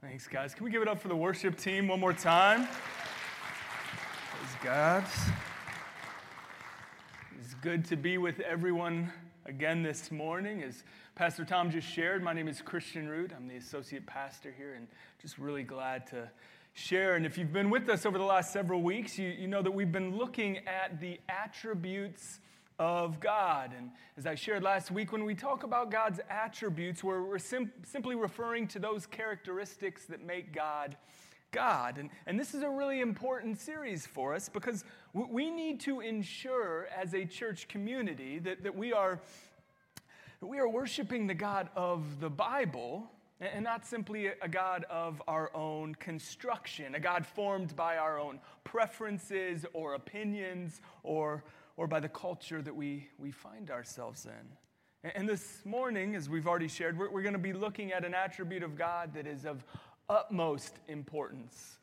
Thanks, guys. Can we give it up for the worship team one more time? Praise God. It's good to be with everyone again this morning. As Pastor Tom just shared, my name is Christian Root. I'm the associate pastor here, and just really glad to share. And if you've been with us over the last several weeks, you, you know that we've been looking at the attributes of God. And as I shared last week, when we talk about God's attributes, we're, we're sim- simply referring to those characteristics that make God God. And, and this is a really important series for us because we need to ensure as a church community that, that, we, are, that we are worshiping the God of the Bible and not simply a God of our own construction, a God formed by our own preferences or opinions or or by the culture that we, we find ourselves in. And this morning, as we've already shared, we're, we're going to be looking at an attribute of God that is of utmost importance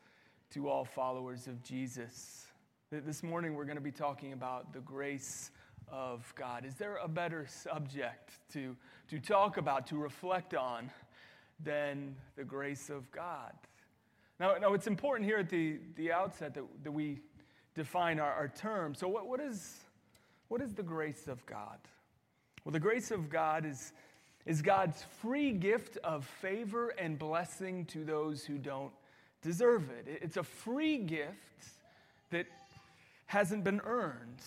to all followers of Jesus. This morning, we're going to be talking about the grace of God. Is there a better subject to, to talk about, to reflect on, than the grace of God? Now, now it's important here at the, the outset that, that we define our, our term. So, what, what, is, what is the grace of God? Well, the grace of God is, is God's free gift of favor and blessing to those who don't deserve it. It's a free gift that hasn't been earned.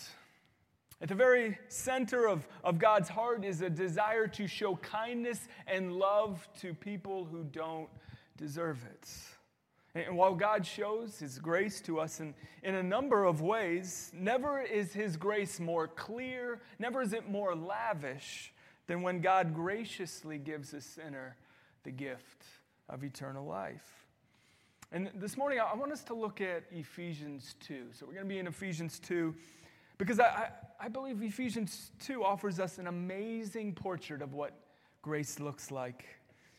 At the very center of, of God's heart is a desire to show kindness and love to people who don't deserve it. And while God shows His grace to us in, in a number of ways, never is His grace more clear, never is it more lavish than when God graciously gives a sinner the gift of eternal life. And this morning, I want us to look at Ephesians 2. So we're going to be in Ephesians 2 because I, I believe Ephesians 2 offers us an amazing portrait of what grace looks like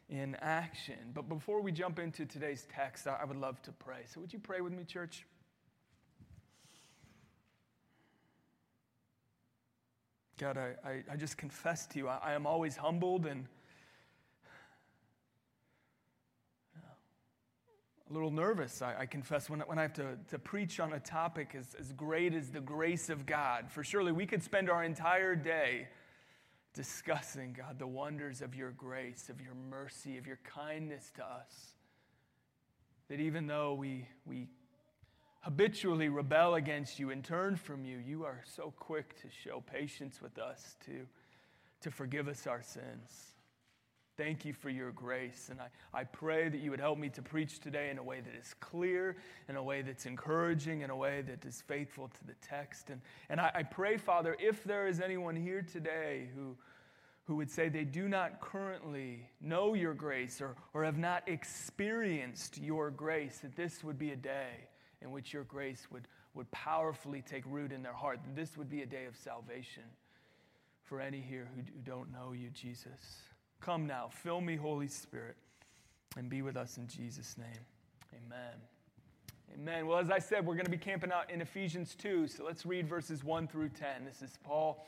in action. But before we jump into today's text, I would love to pray. So, would you pray with me, church? God, I, I, I just confess to you, I, I am always humbled and a little nervous, I, I, confess, when, when I have to, to preach on a topic as, as great as the grace of God. For surely we could spend our entire day discussing, God, the wonders of your grace, of your mercy, of your kindness to us. That even though we, we habitually rebel against you and turn from you, you are so quick to show patience with us, to, to forgive us our sins. Thank you for your grace. And I, I pray that you would help me to preach today in a way that is clear, in a way that's encouraging, in a way that is faithful to the text. And, and I, I pray, Father, if there is anyone here today who, who would say they do not currently know your grace or, or have not experienced your grace, that this would be a day in which your grace would, would powerfully take root in their heart. That this would be a day of salvation for any here who, who don't know you, Jesus. Come now, fill me, Holy Spirit, and be with us in Jesus' name. Amen. Amen. Well, as I said, we're going to be camping out in Ephesians 2. So let's read verses 1 through 10. This is Paul.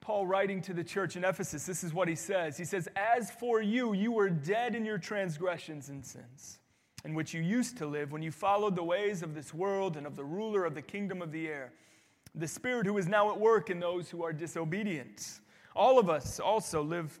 Paul writing to the church in Ephesus, this is what he says. He says, As for you, you were dead in your transgressions and sins, in which you used to live when you followed the ways of this world and of the ruler of the kingdom of the air, the Spirit who is now at work in those who are disobedient. All of us also live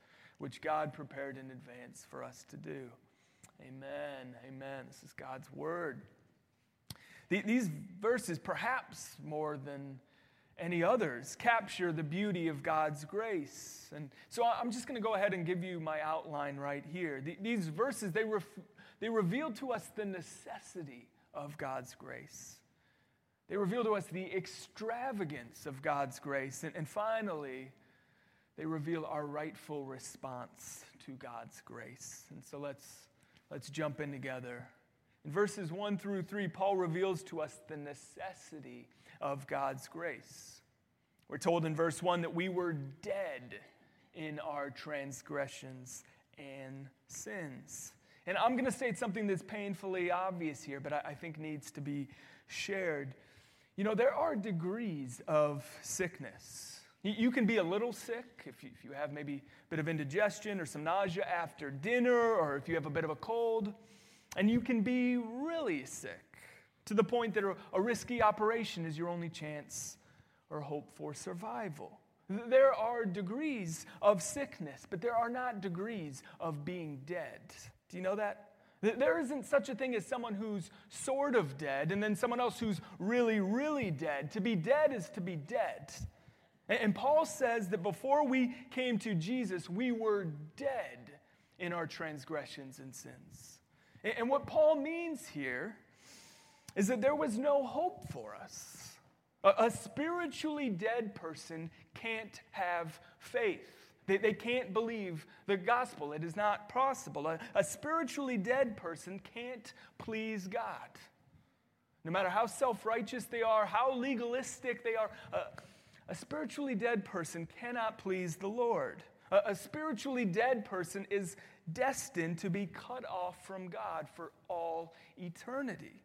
which God prepared in advance for us to do. Amen. Amen. This is God's word. These verses, perhaps more than any others, capture the beauty of God's grace. And so I'm just going to go ahead and give you my outline right here. These verses, they, ref- they reveal to us the necessity of God's grace. They reveal to us the extravagance of God's grace. And, and finally, they reveal our rightful response to God's grace. And so let's, let's jump in together. In verses 1 through 3, Paul reveals to us the necessity of God's grace. We're told in verse 1 that we were dead in our transgressions and sins. And I'm going to state something that's painfully obvious here, but I, think needs to be shared. You know, there are degrees of sickness. You can be a little sick if you, if you have maybe a bit of indigestion or some nausea after dinner, or if you have a bit of a cold. And you can be really sick to the point that a risky operation is your only chance or hope for survival. There are degrees of sickness, but there are not degrees of being dead. Do you know that? There isn't such a thing as someone who's sort of dead and then someone else who's really, really dead. To be dead is to be dead. And Paul says that before we came to Jesus, we were dead in our transgressions and sins. And what Paul means here is that there was no hope for us. A, spiritually dead person can't have faith. They, can't believe the gospel. It is not possible. A, a spiritually dead person can't please God. No matter how self righteous they are, how legalistic they are, a spiritually dead person cannot please the Lord. A, a spiritually dead person is destined to be cut off from God for all eternity.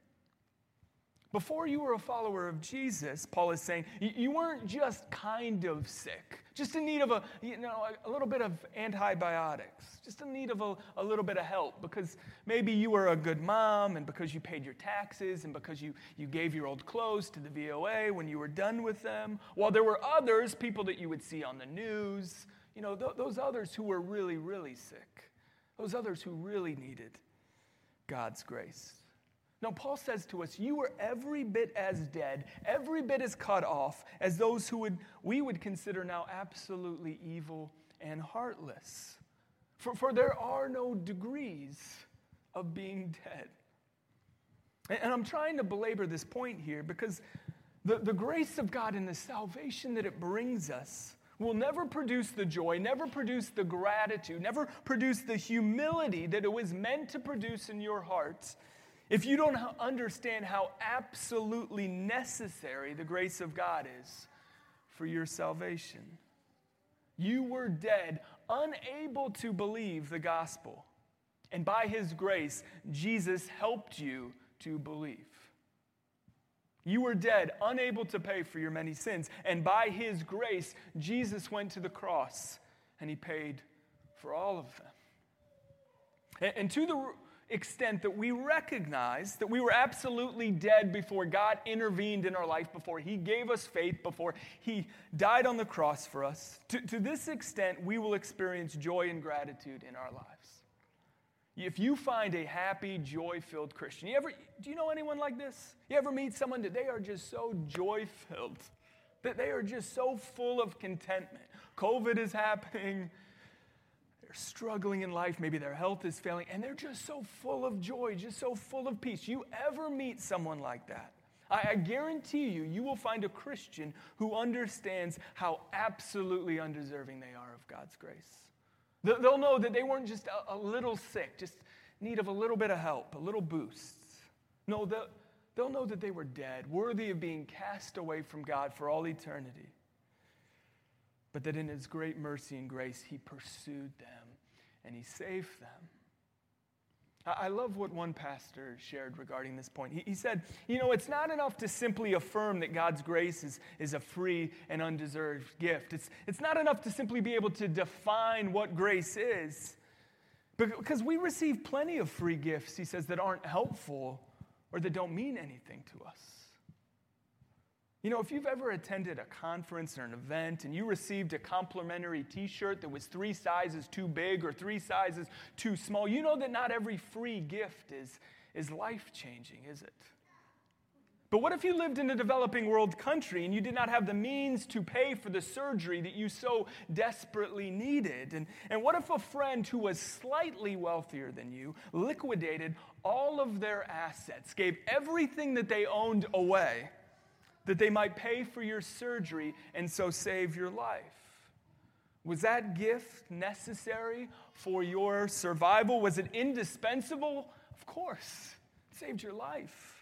Before you were a follower of Jesus, Paul is saying, you weren't just kind of sick, just in need of a, you know, a little bit of antibiotics, just in need of a, a little bit of help because maybe you were a good mom and because you paid your taxes and because you, you gave your old clothes to the VOA when you were done with them. While there were others, people that you would see on the news, you know, th- those others who were really, really sick, those others who really needed God's grace. No, Paul says to us, you were every bit as dead, every bit as cut off as those who would, we would consider now absolutely evil and heartless. For, for there are no degrees of being dead. And, and I'm trying to belabor this point here because the, the grace of God and the salvation that it brings us will never produce the joy, never produce the gratitude, never produce the humility that it was meant to produce in your hearts if you don't understand how absolutely necessary the grace of God is for your salvation, you were dead, unable to believe the gospel. And by his grace, Jesus helped you to believe. You were dead, unable to pay for your many sins. And by his grace, Jesus went to the cross and he paid for all of them. And, to the extent that we recognize that we were absolutely dead before God intervened in our life, before He gave us faith, before He died on the cross for us. To, to this extent, we will experience joy and gratitude in our lives. If you find a happy, joy filled Christian, you ever, do you know anyone like this? You ever meet someone that they are just so joy filled, that they are just so full of contentment? COVID is happening struggling in life, maybe their health is failing, and they're just so full of joy, just so full of peace. You ever meet someone like that? I, I guarantee you, you will find a Christian who understands how absolutely undeserving they are of God's grace. They'll know that they weren't just a, a little sick, just need of a little bit of help, a little boost. No, they'll, they'll know that they were dead, worthy of being cast away from God for all eternity but that in his great mercy and grace, he pursued them and he saved them. I love what one pastor shared regarding this point. He, said, You know, it's not enough to simply affirm that God's grace is, is a free and undeserved gift. It's, it's not enough to simply be able to define what grace is. Because we receive plenty of free gifts, he says, that aren't helpful or that don't mean anything to us. You know, if you've ever attended a conference or an event and you received a complimentary t shirt that was three sizes too big or three sizes too small, you know that not every free gift is, is life changing, is it? But what if you lived in a developing world country and you did not have the means to pay for the surgery that you so desperately needed? And, and what if a friend who was slightly wealthier than you liquidated all of their assets, gave everything that they owned away, that they might pay for your surgery and so save your life? Was that gift necessary for your survival? Was it indispensable? Of course, it saved your life.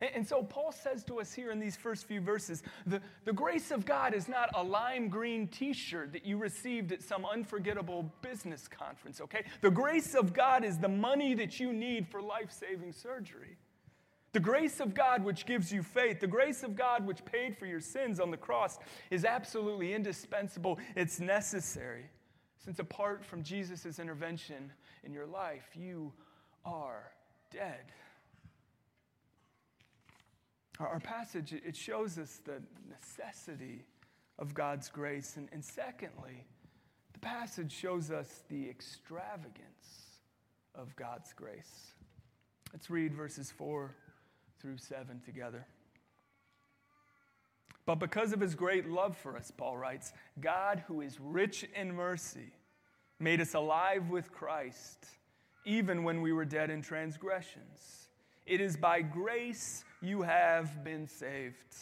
And so Paul says to us here in these first few verses the, the grace of God is not a lime green t shirt that you received at some unforgettable business conference, okay? The grace of God is the money that you need for life saving surgery. The grace of God, which gives you faith, the grace of God, which paid for your sins on the cross, is absolutely indispensable. It's necessary. Since apart from Jesus' intervention in your life, you are dead. Our passage, it shows us the necessity of God's grace. And, and secondly, the passage shows us the extravagance of God's grace. Let's read verses 4 through 7 together. But because of his great love for us, Paul writes, God, who is rich in mercy, made us alive with Christ, even when we were dead in transgressions. It is by grace you have been saved.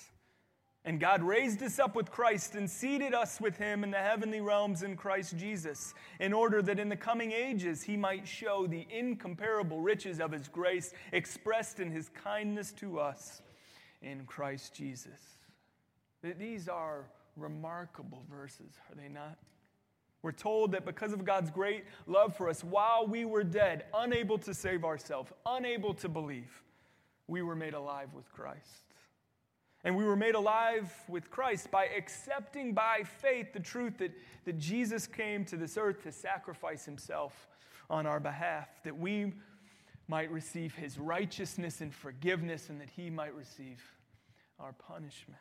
And God raised us up with Christ and seated us with him in the heavenly realms in Christ Jesus, in order that in the coming ages he might show the incomparable riches of his grace expressed in his kindness to us in Christ Jesus. These are remarkable verses, are they not? We're told that because of God's great love for us, while we were dead, unable to save ourselves, unable to believe, we were made alive with Christ. And we were made alive with Christ by accepting by faith the truth that, that Jesus came to this earth to sacrifice himself on our behalf, that we might receive his righteousness and forgiveness, and that he might receive our punishment.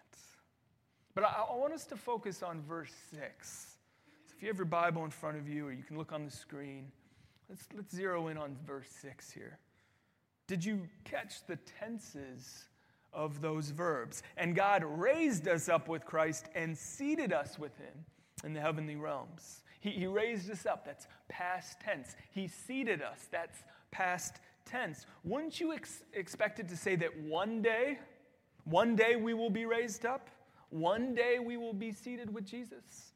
But I, I want us to focus on verse 6. So if you have your Bible in front of you, or you can look on the screen, let's, let's zero in on verse 6 here. Did you catch the tenses of those verbs? And God raised us up with Christ and seated us with him in the heavenly realms. He, he raised us up, that's past tense. He seated us, that's past tense. Wouldn't you ex- expect it to say that one day, one day we will be raised up? One day we will be seated with Jesus?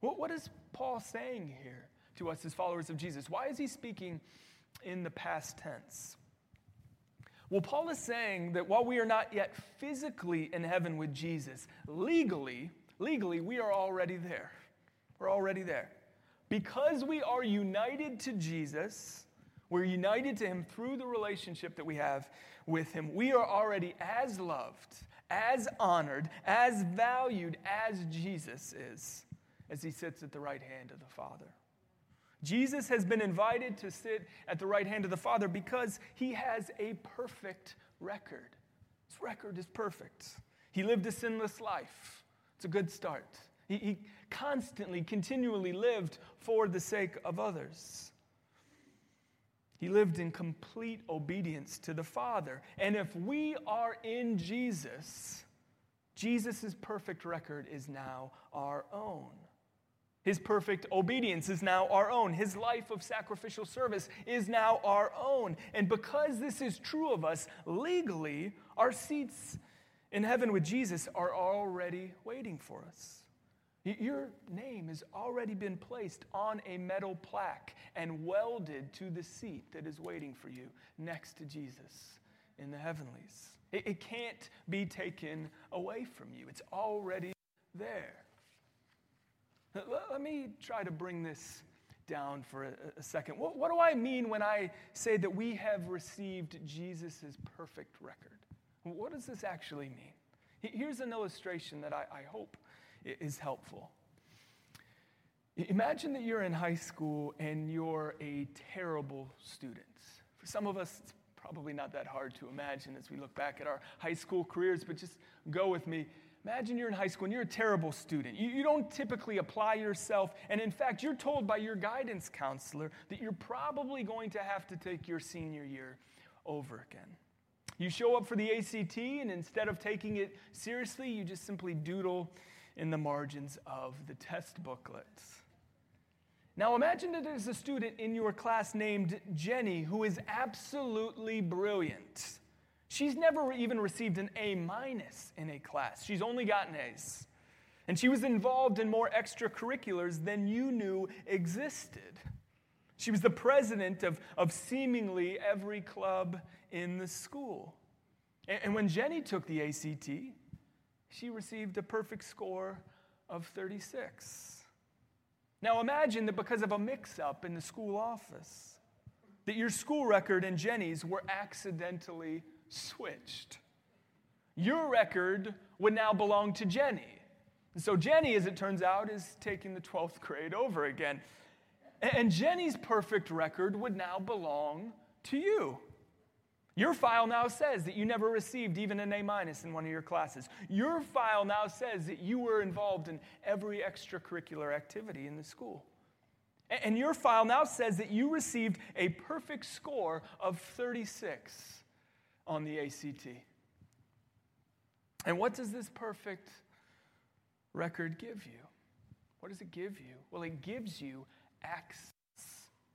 What, what is Paul saying here to us as followers of Jesus? Why is he speaking in the past tense? Well, Paul is saying that while we are not yet physically in heaven with Jesus, legally, legally, we are already there. We're already there. Because we are united to Jesus, we're united to him through the relationship that we have with him. We are already as loved, as honored, as valued as Jesus is, as he sits at the right hand of the Father. Jesus has been invited to sit at the right hand of the Father because he has a perfect record. His record is perfect. He lived a sinless life. It's a good start. He, he constantly, continually lived for the sake of others. He lived in complete obedience to the Father. And if we are in Jesus, Jesus' perfect record is now our own. His perfect obedience is now our own. His life of sacrificial service is now our own. And because this is true of us, legally, our seats in heaven with Jesus are already waiting for us. Your name has already been placed on a metal plaque and welded to the seat that is waiting for you next to Jesus in the heavenlies. It, can't be taken away from you, it's already there. Let me try to bring this down for a, second. What, what, do I mean when I say that we have received Jesus' perfect record? What does this actually mean? Here's an illustration that I, I hope is helpful. Imagine that you're in high school and you're a terrible student. For some of us, it's probably not that hard to imagine as we look back at our high school careers, but just go with me. Imagine you're in high school and you're a terrible student. You, you, don't typically apply yourself. And in fact, you're told by your guidance counselor that you're probably going to have to take your senior year over again. You show up for the ACT, and instead of taking it seriously, you just simply doodle in the margins of the test booklets. Now imagine that there's a student in your class named Jenny who is absolutely brilliant. She's never even received an A minus in a class. She's only gotten A's. And she was involved in more extracurriculars than you knew existed. She was the president of, of seemingly every club in the school. And, and when Jenny took the ACT, she received a perfect score of 36. Now imagine that because of a mix up in the school office, that your school record and Jenny's were accidentally switched. Your record would now belong to Jenny. And so Jenny, as it turns out, is taking the 12th grade over again. And Jenny's perfect record would now belong to you. Your file now says that you never received even an A minus in one of your classes. Your file now says that you were involved in every extracurricular activity in the school. And your file now says that you received a perfect score of 36 on the ACT. And what does this perfect record give you? What does it give you? Well, it gives you access.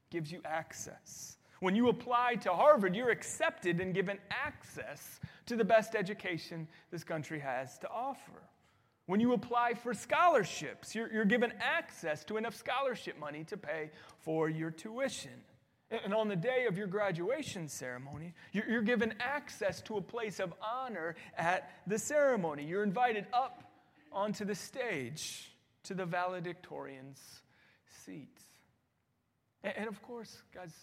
Gives you access. When you apply to Harvard, you're accepted and given access to the best education this country has to offer. When you apply for scholarships, you're, you're given access to enough scholarship money to pay for your tuition. And on the day of your graduation ceremony, you're, given access to a place of honor at the ceremony. You're invited up onto the stage to the valedictorian's seat. And, and of course, guys,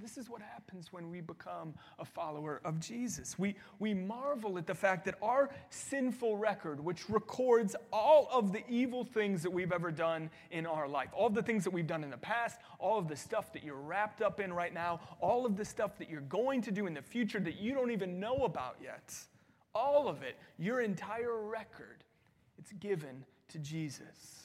this is what happens when we become a follower of Jesus. We, we marvel at the fact that our sinful record, which records all of the evil things that we've ever done in our life, all of the things that we've done in the past, all of the stuff that you're wrapped up in right now, all of the stuff that you're going to do in the future that you don't even know about yet, all of it, your entire record, it's given to Jesus.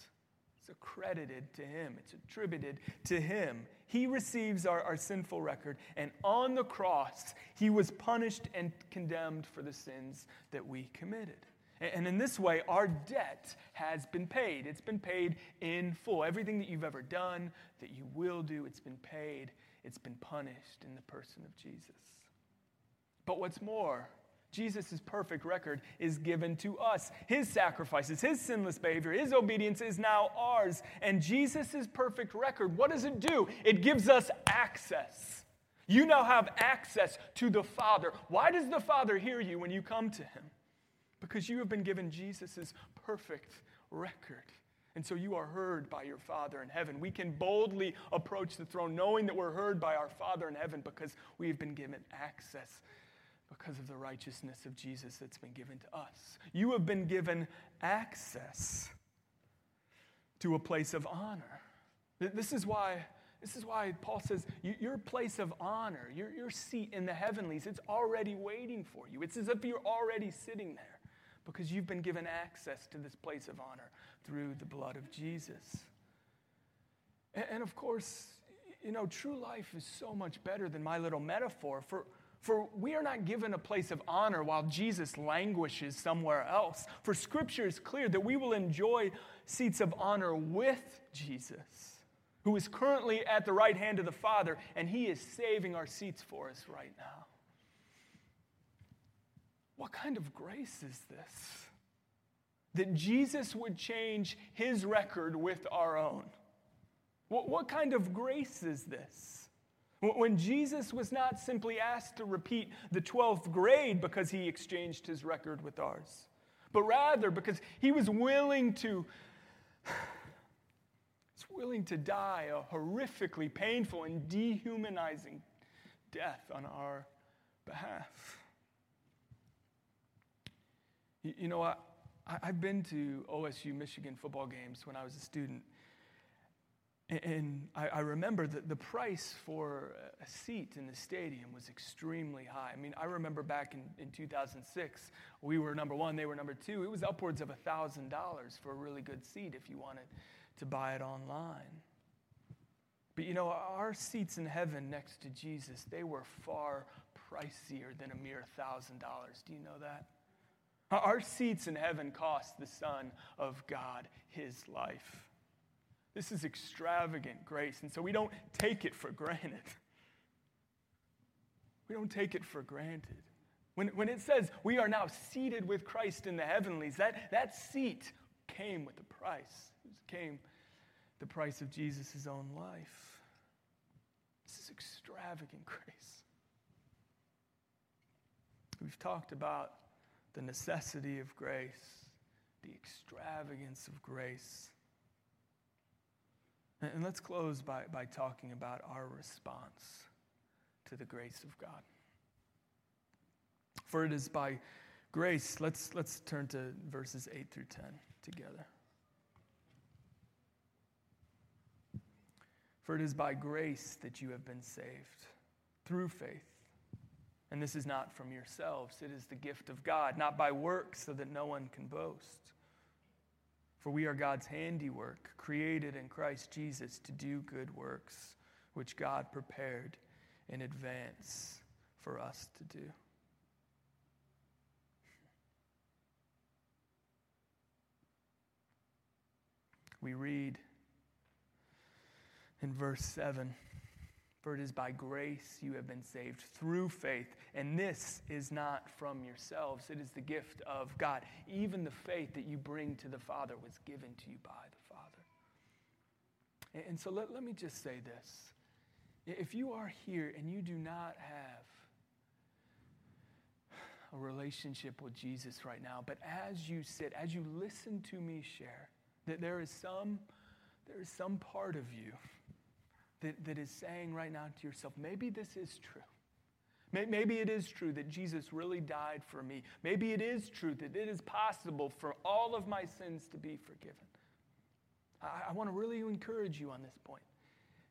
It's accredited to him, it's attributed to him. He receives our, our sinful record, and on the cross, he was punished and condemned for the sins that we committed. And in this way, our debt has been paid. It's been paid in full. Everything that you've ever done, that you will do, it's been paid. It's been punished in the person of Jesus. But what's more, Jesus' perfect record is given to us. His sacrifices, his sinless behavior, his obedience is now ours. And Jesus' perfect record, what does it do? It gives us access. You now have access to the Father. Why does the Father hear you when you come to him? Because you have been given Jesus' perfect record. And so you are heard by your Father in heaven. We can boldly approach the throne knowing that we're heard by our Father in heaven because we have been given access because of the righteousness of Jesus that's been given to us. You have been given access to a place of honor. This is why. This is why Paul says your place of honor, your, your seat in the heavenlies, it's already waiting for you. It's as if you're already sitting there because you've been given access to this place of honor through the blood of Jesus. And, and of course, you know, true life is so much better than my little metaphor. For, for we are not given a place of honor while Jesus languishes somewhere else. For scripture is clear that we will enjoy seats of honor with Jesus, who is currently at the right hand of the Father, and he is saving our seats for us right now. What kind of grace is this? That Jesus would change his record with our own. What, what kind of grace is this? When Jesus was not simply asked to repeat the 12th grade because he exchanged his record with ours, but rather because he was willing to was willing to die a horrifically painful and dehumanizing death on our behalf. You know, I, I've been to OSU Michigan football games when I was a student. And I, remember that the price for a seat in the stadium was extremely high. I mean, I remember back in, in 2006, we were number one, they were number two. It was upwards of $1,000 for a really good seat if you wanted to buy it online. But you know, our seats in heaven next to Jesus, they were far pricier than a mere $1,000. Do you know that? Our seats in heaven cost the Son of God his life. This is extravagant grace, and so we don't take it for granted. We don't take it for granted. When, when it says we are now seated with Christ in the heavenlies, that, that seat came with a price. It came the price of Jesus' own life. This is extravagant grace. We've talked about the necessity of grace, the extravagance of grace. And let's close by, by talking about our response to the grace of God. For it is by grace, let's, let's turn to verses 8 through 10 together. For it is by grace that you have been saved, through faith. And this is not from yourselves, it is the gift of God, not by works, so that no one can boast. For we are God's handiwork, created in Christ Jesus to do good works, which God prepared in advance for us to do. We read in verse 7 For it is by grace you have been saved through faith, and this is not from yourselves. It is the gift of God. Even the faith that you bring to the Father was given to you by the Father. And so let, let me just say this. If you are here and you do not have a relationship with Jesus right now, but as you sit, as you listen to me share, that there is some, there is some part of you that, that is saying right now to yourself, maybe this is true. Maybe it is true that Jesus really died for me. Maybe it is true that it is possible for all of my sins to be forgiven. I, I want to really encourage you on this point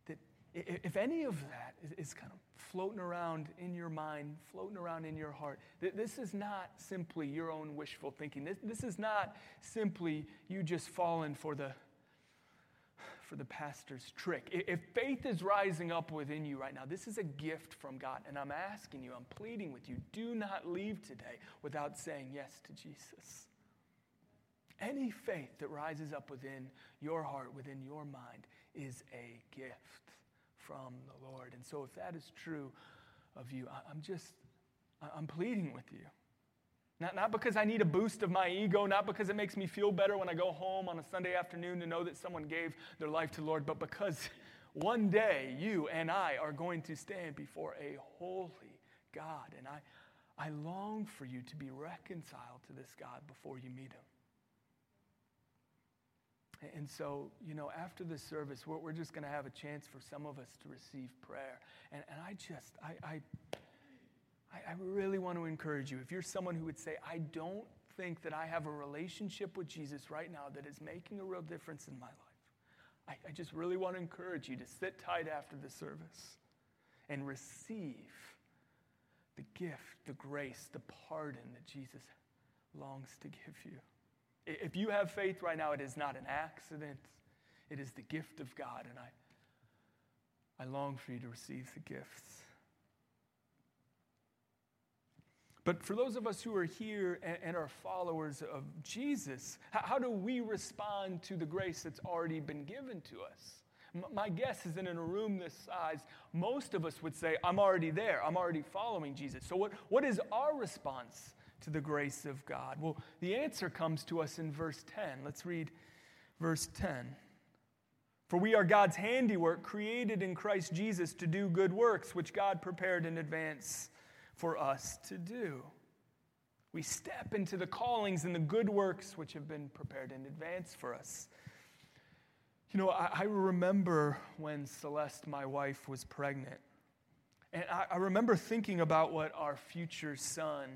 that if any of that is, is kind of floating around in your mind, floating around in your heart, that this is not simply your own wishful thinking. This, this is not simply you just falling for the for the pastor's trick. If faith is rising up within you right now, this is a gift from God. And I'm asking you, I'm pleading with you, do not leave today without saying yes to Jesus. Any faith that rises up within your heart, within your mind, is a gift from the Lord. And so if that is true of you, I'm just, I'm pleading with you. Not, not because I need a boost of my ego, not because it makes me feel better when I go home on a Sunday afternoon to know that someone gave their life to the Lord, but because one day you and I are going to stand before a holy God. And I, I long for you to be reconciled to this God before you meet him. And so, you know, after this service, we're, we're just going to have a chance for some of us to receive prayer. And, and I just, I, I I, I really want to encourage you. If you're someone who would say, I don't think that I have a relationship with Jesus right now that is making a real difference in my life, I, I just really want to encourage you to sit tight after the service and receive the gift, the grace, the pardon that Jesus longs to give you. If you have faith right now, it is not an accident, it is the gift of God, and I, I long for you to receive the gifts. But for those of us who are here and, and are followers of Jesus, how, how, do we respond to the grace that's already been given to us? M- my guess is that in a room this size, most of us would say, I'm already there, I'm already following Jesus. So, what, what is our response to the grace of God? Well, the answer comes to us in verse 10. Let's read verse 10. For we are God's handiwork, created in Christ Jesus to do good works, which God prepared in advance for us to do. We step into the callings and the good works which have been prepared in advance for us. You know, I, I remember when Celeste, my wife, was pregnant. And I, I remember thinking about what our future son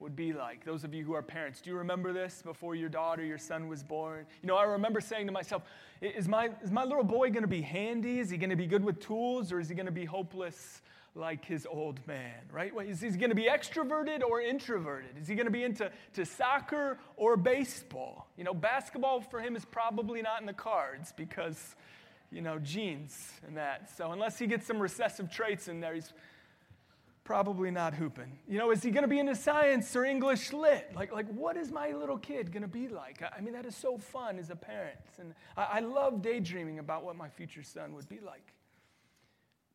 would be like. Those of you who are parents, do you remember this before your daughter, your son was born? You know, I remember saying to myself, is my, is my little boy going to be handy? Is he going to be good with tools? Or is he going to be hopeless like his old man, right? Is he going to be extroverted or introverted? Is he going to be into to soccer or baseball? You know, basketball for him is probably not in the cards because, you know, genes and that. So unless he gets some recessive traits in there, he's probably not hooping. You know, is he going to be into science or English lit? Like, like what is my little kid going to be like? I mean, that is so fun as a parent. And I, I love daydreaming about what my future son would be like.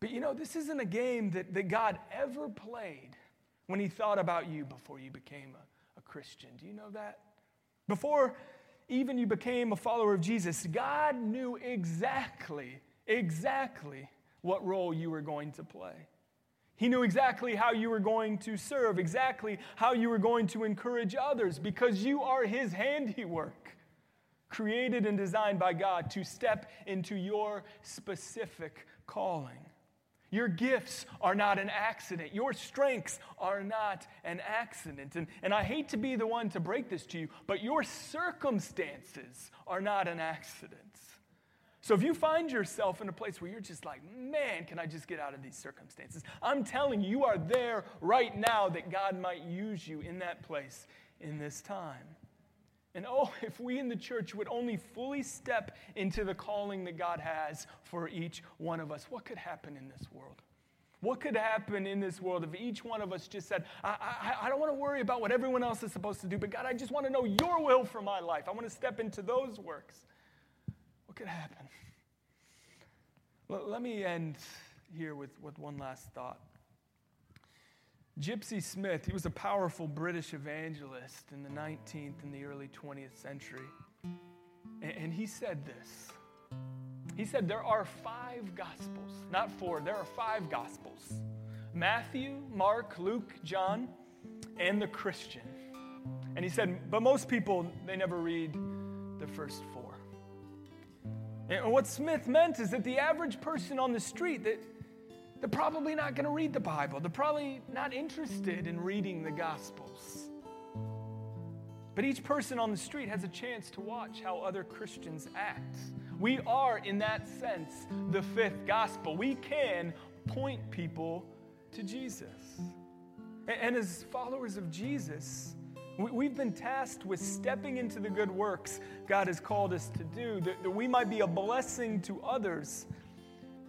But you know, this isn't a game that, that God ever played when he thought about you before you became a, a Christian. Do you know that? Before even you became a follower of Jesus, God knew exactly, exactly what role you were going to play. He knew exactly how you were going to serve, exactly how you were going to encourage others, because you are His handiwork, created and designed by God to step into your specific calling. Your gifts are not an accident. Your strengths are not an accident. And, and I hate to be the one to break this to you, but your circumstances are not an accident. So if you find yourself in a place where you're just like, man, can I just get out of these circumstances? I'm telling you, you are there right now that God might use you in that place in this time. And oh, if we in the church would only fully step into the calling that God has for each one of us, what could happen in this world? What could happen in this world if each one of us just said, I, I, I don't want to worry about what everyone else is supposed to do, but God, I just want to know your will for my life. I want to step into those works. What could happen? Let me end here with, with one last thought. Gypsy Smith, he was a powerful British evangelist in the 19th and the early 20th century. And, he said this. He said, There are five gospels, not four, there are five gospels Matthew, Mark, Luke, John, and the Christian. And he said, But most people, they never read the first four. And what Smith meant is that the average person on the street, that they're probably not going to read the Bible. They're probably not interested in reading the Gospels. But each person on the street has a chance to watch how other Christians act. We are, in that sense, the fifth gospel. We can point people to Jesus. And as followers of Jesus, We've been tasked with stepping into the good works God has called us to do, that, we might be a blessing to others,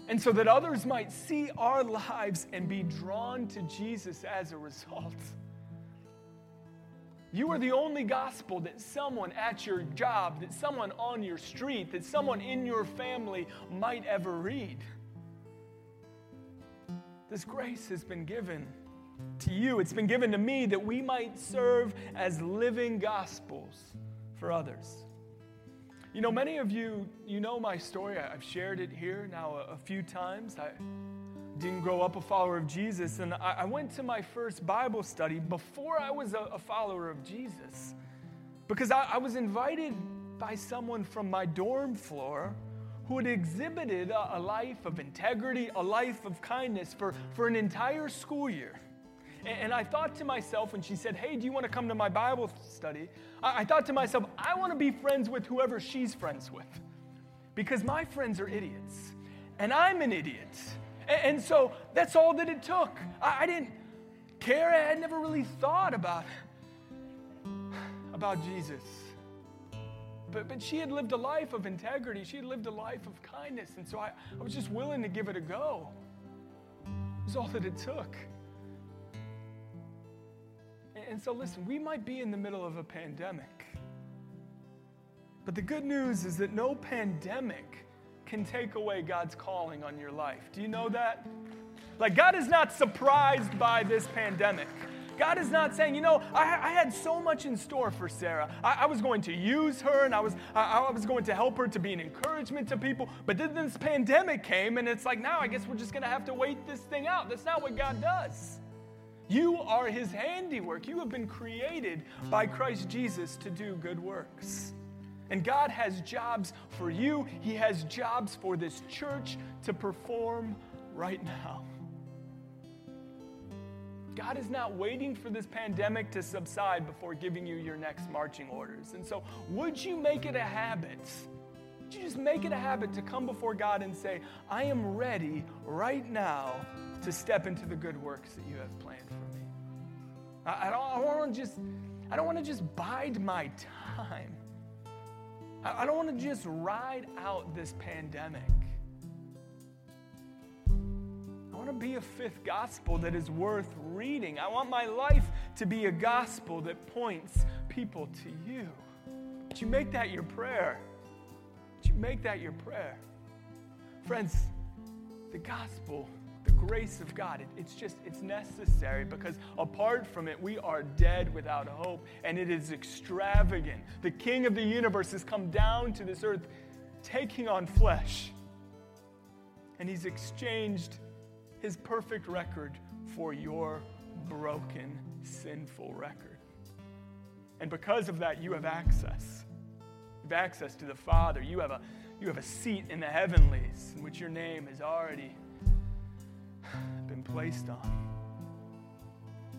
and so that others might see our lives and be drawn to Jesus as a result. You are the only gospel that someone at your job, that someone on your street, that someone in your family might ever read. This grace has been given to you, it's been given to me that we might serve as living gospels for others. You know, many of you, you know my story. I've shared it here now a, a few times. I didn't grow up a follower of Jesus, and I, I went to my first Bible study before I was a, a follower of Jesus because I, I was invited by someone from my dorm floor who had exhibited a, a, life of integrity, a life of kindness for, for an entire school year. And I thought to myself, when she said, Hey, do you want to come to my Bible study? I thought to myself, I want to be friends with whoever she's friends with because my friends are idiots and I'm an idiot. And so that's all that it took. I didn't care. I had never really thought about, about Jesus. But, but she had lived a life of integrity. She had lived a life of kindness. And so I, I was just willing to give it a go. It was all that it took. And so, listen, we might be in the middle of a pandemic. But the good news is that no pandemic can take away God's calling on your life. Do you know that? Like, God is not surprised by this pandemic. God is not saying, you know, I, I had so much in store for Sarah. I, I was going to use her and I was, I, I, was going to help her to be an encouragement to people. But then this pandemic came and it's like, now I guess we're just going to have to wait this thing out. That's not what God does. You are his handiwork. You have been created by Christ Jesus to do good works. And God has jobs for you, He has jobs for this church to perform right now. God is not waiting for this pandemic to subside before giving you your next marching orders. And so, would you make it a habit? Would you just make it a habit to come before God and say, I am ready right now to step into the good works that you have planned for me. I, I don't, I want to just, I don't want to just bide my time. I, I don't want to just ride out this pandemic. I want to be a fifth gospel that is worth reading. I want my life to be a gospel that points people to you. Would you make that your prayer? Would you make that your prayer? Friends, the gospel, the grace of God, it, it's just, it's necessary because apart from it, we are dead without hope and it is extravagant. The King of the universe has come down to this earth taking on flesh and he's exchanged his perfect record for your broken, sinful record. And because of that, you have access. You have access to the Father. You have a, you have a seat in the heavenlies in which your name is already placed on.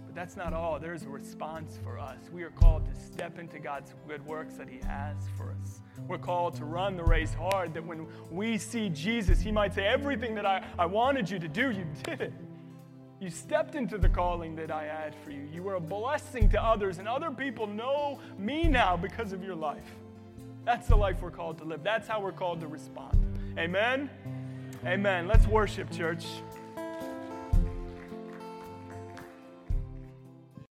But that's not all. There's a response for us. We are called to step into God's good works that He has for us. We're called to run the race hard, that when we see Jesus, He might say, Everything that I, I wanted you to do, you did it. You stepped into the calling that I had for you. You were a blessing to others, and other people know me now because of your life. That's the life we're called to live. That's how we're called to respond. Amen? Amen. Let's worship, church.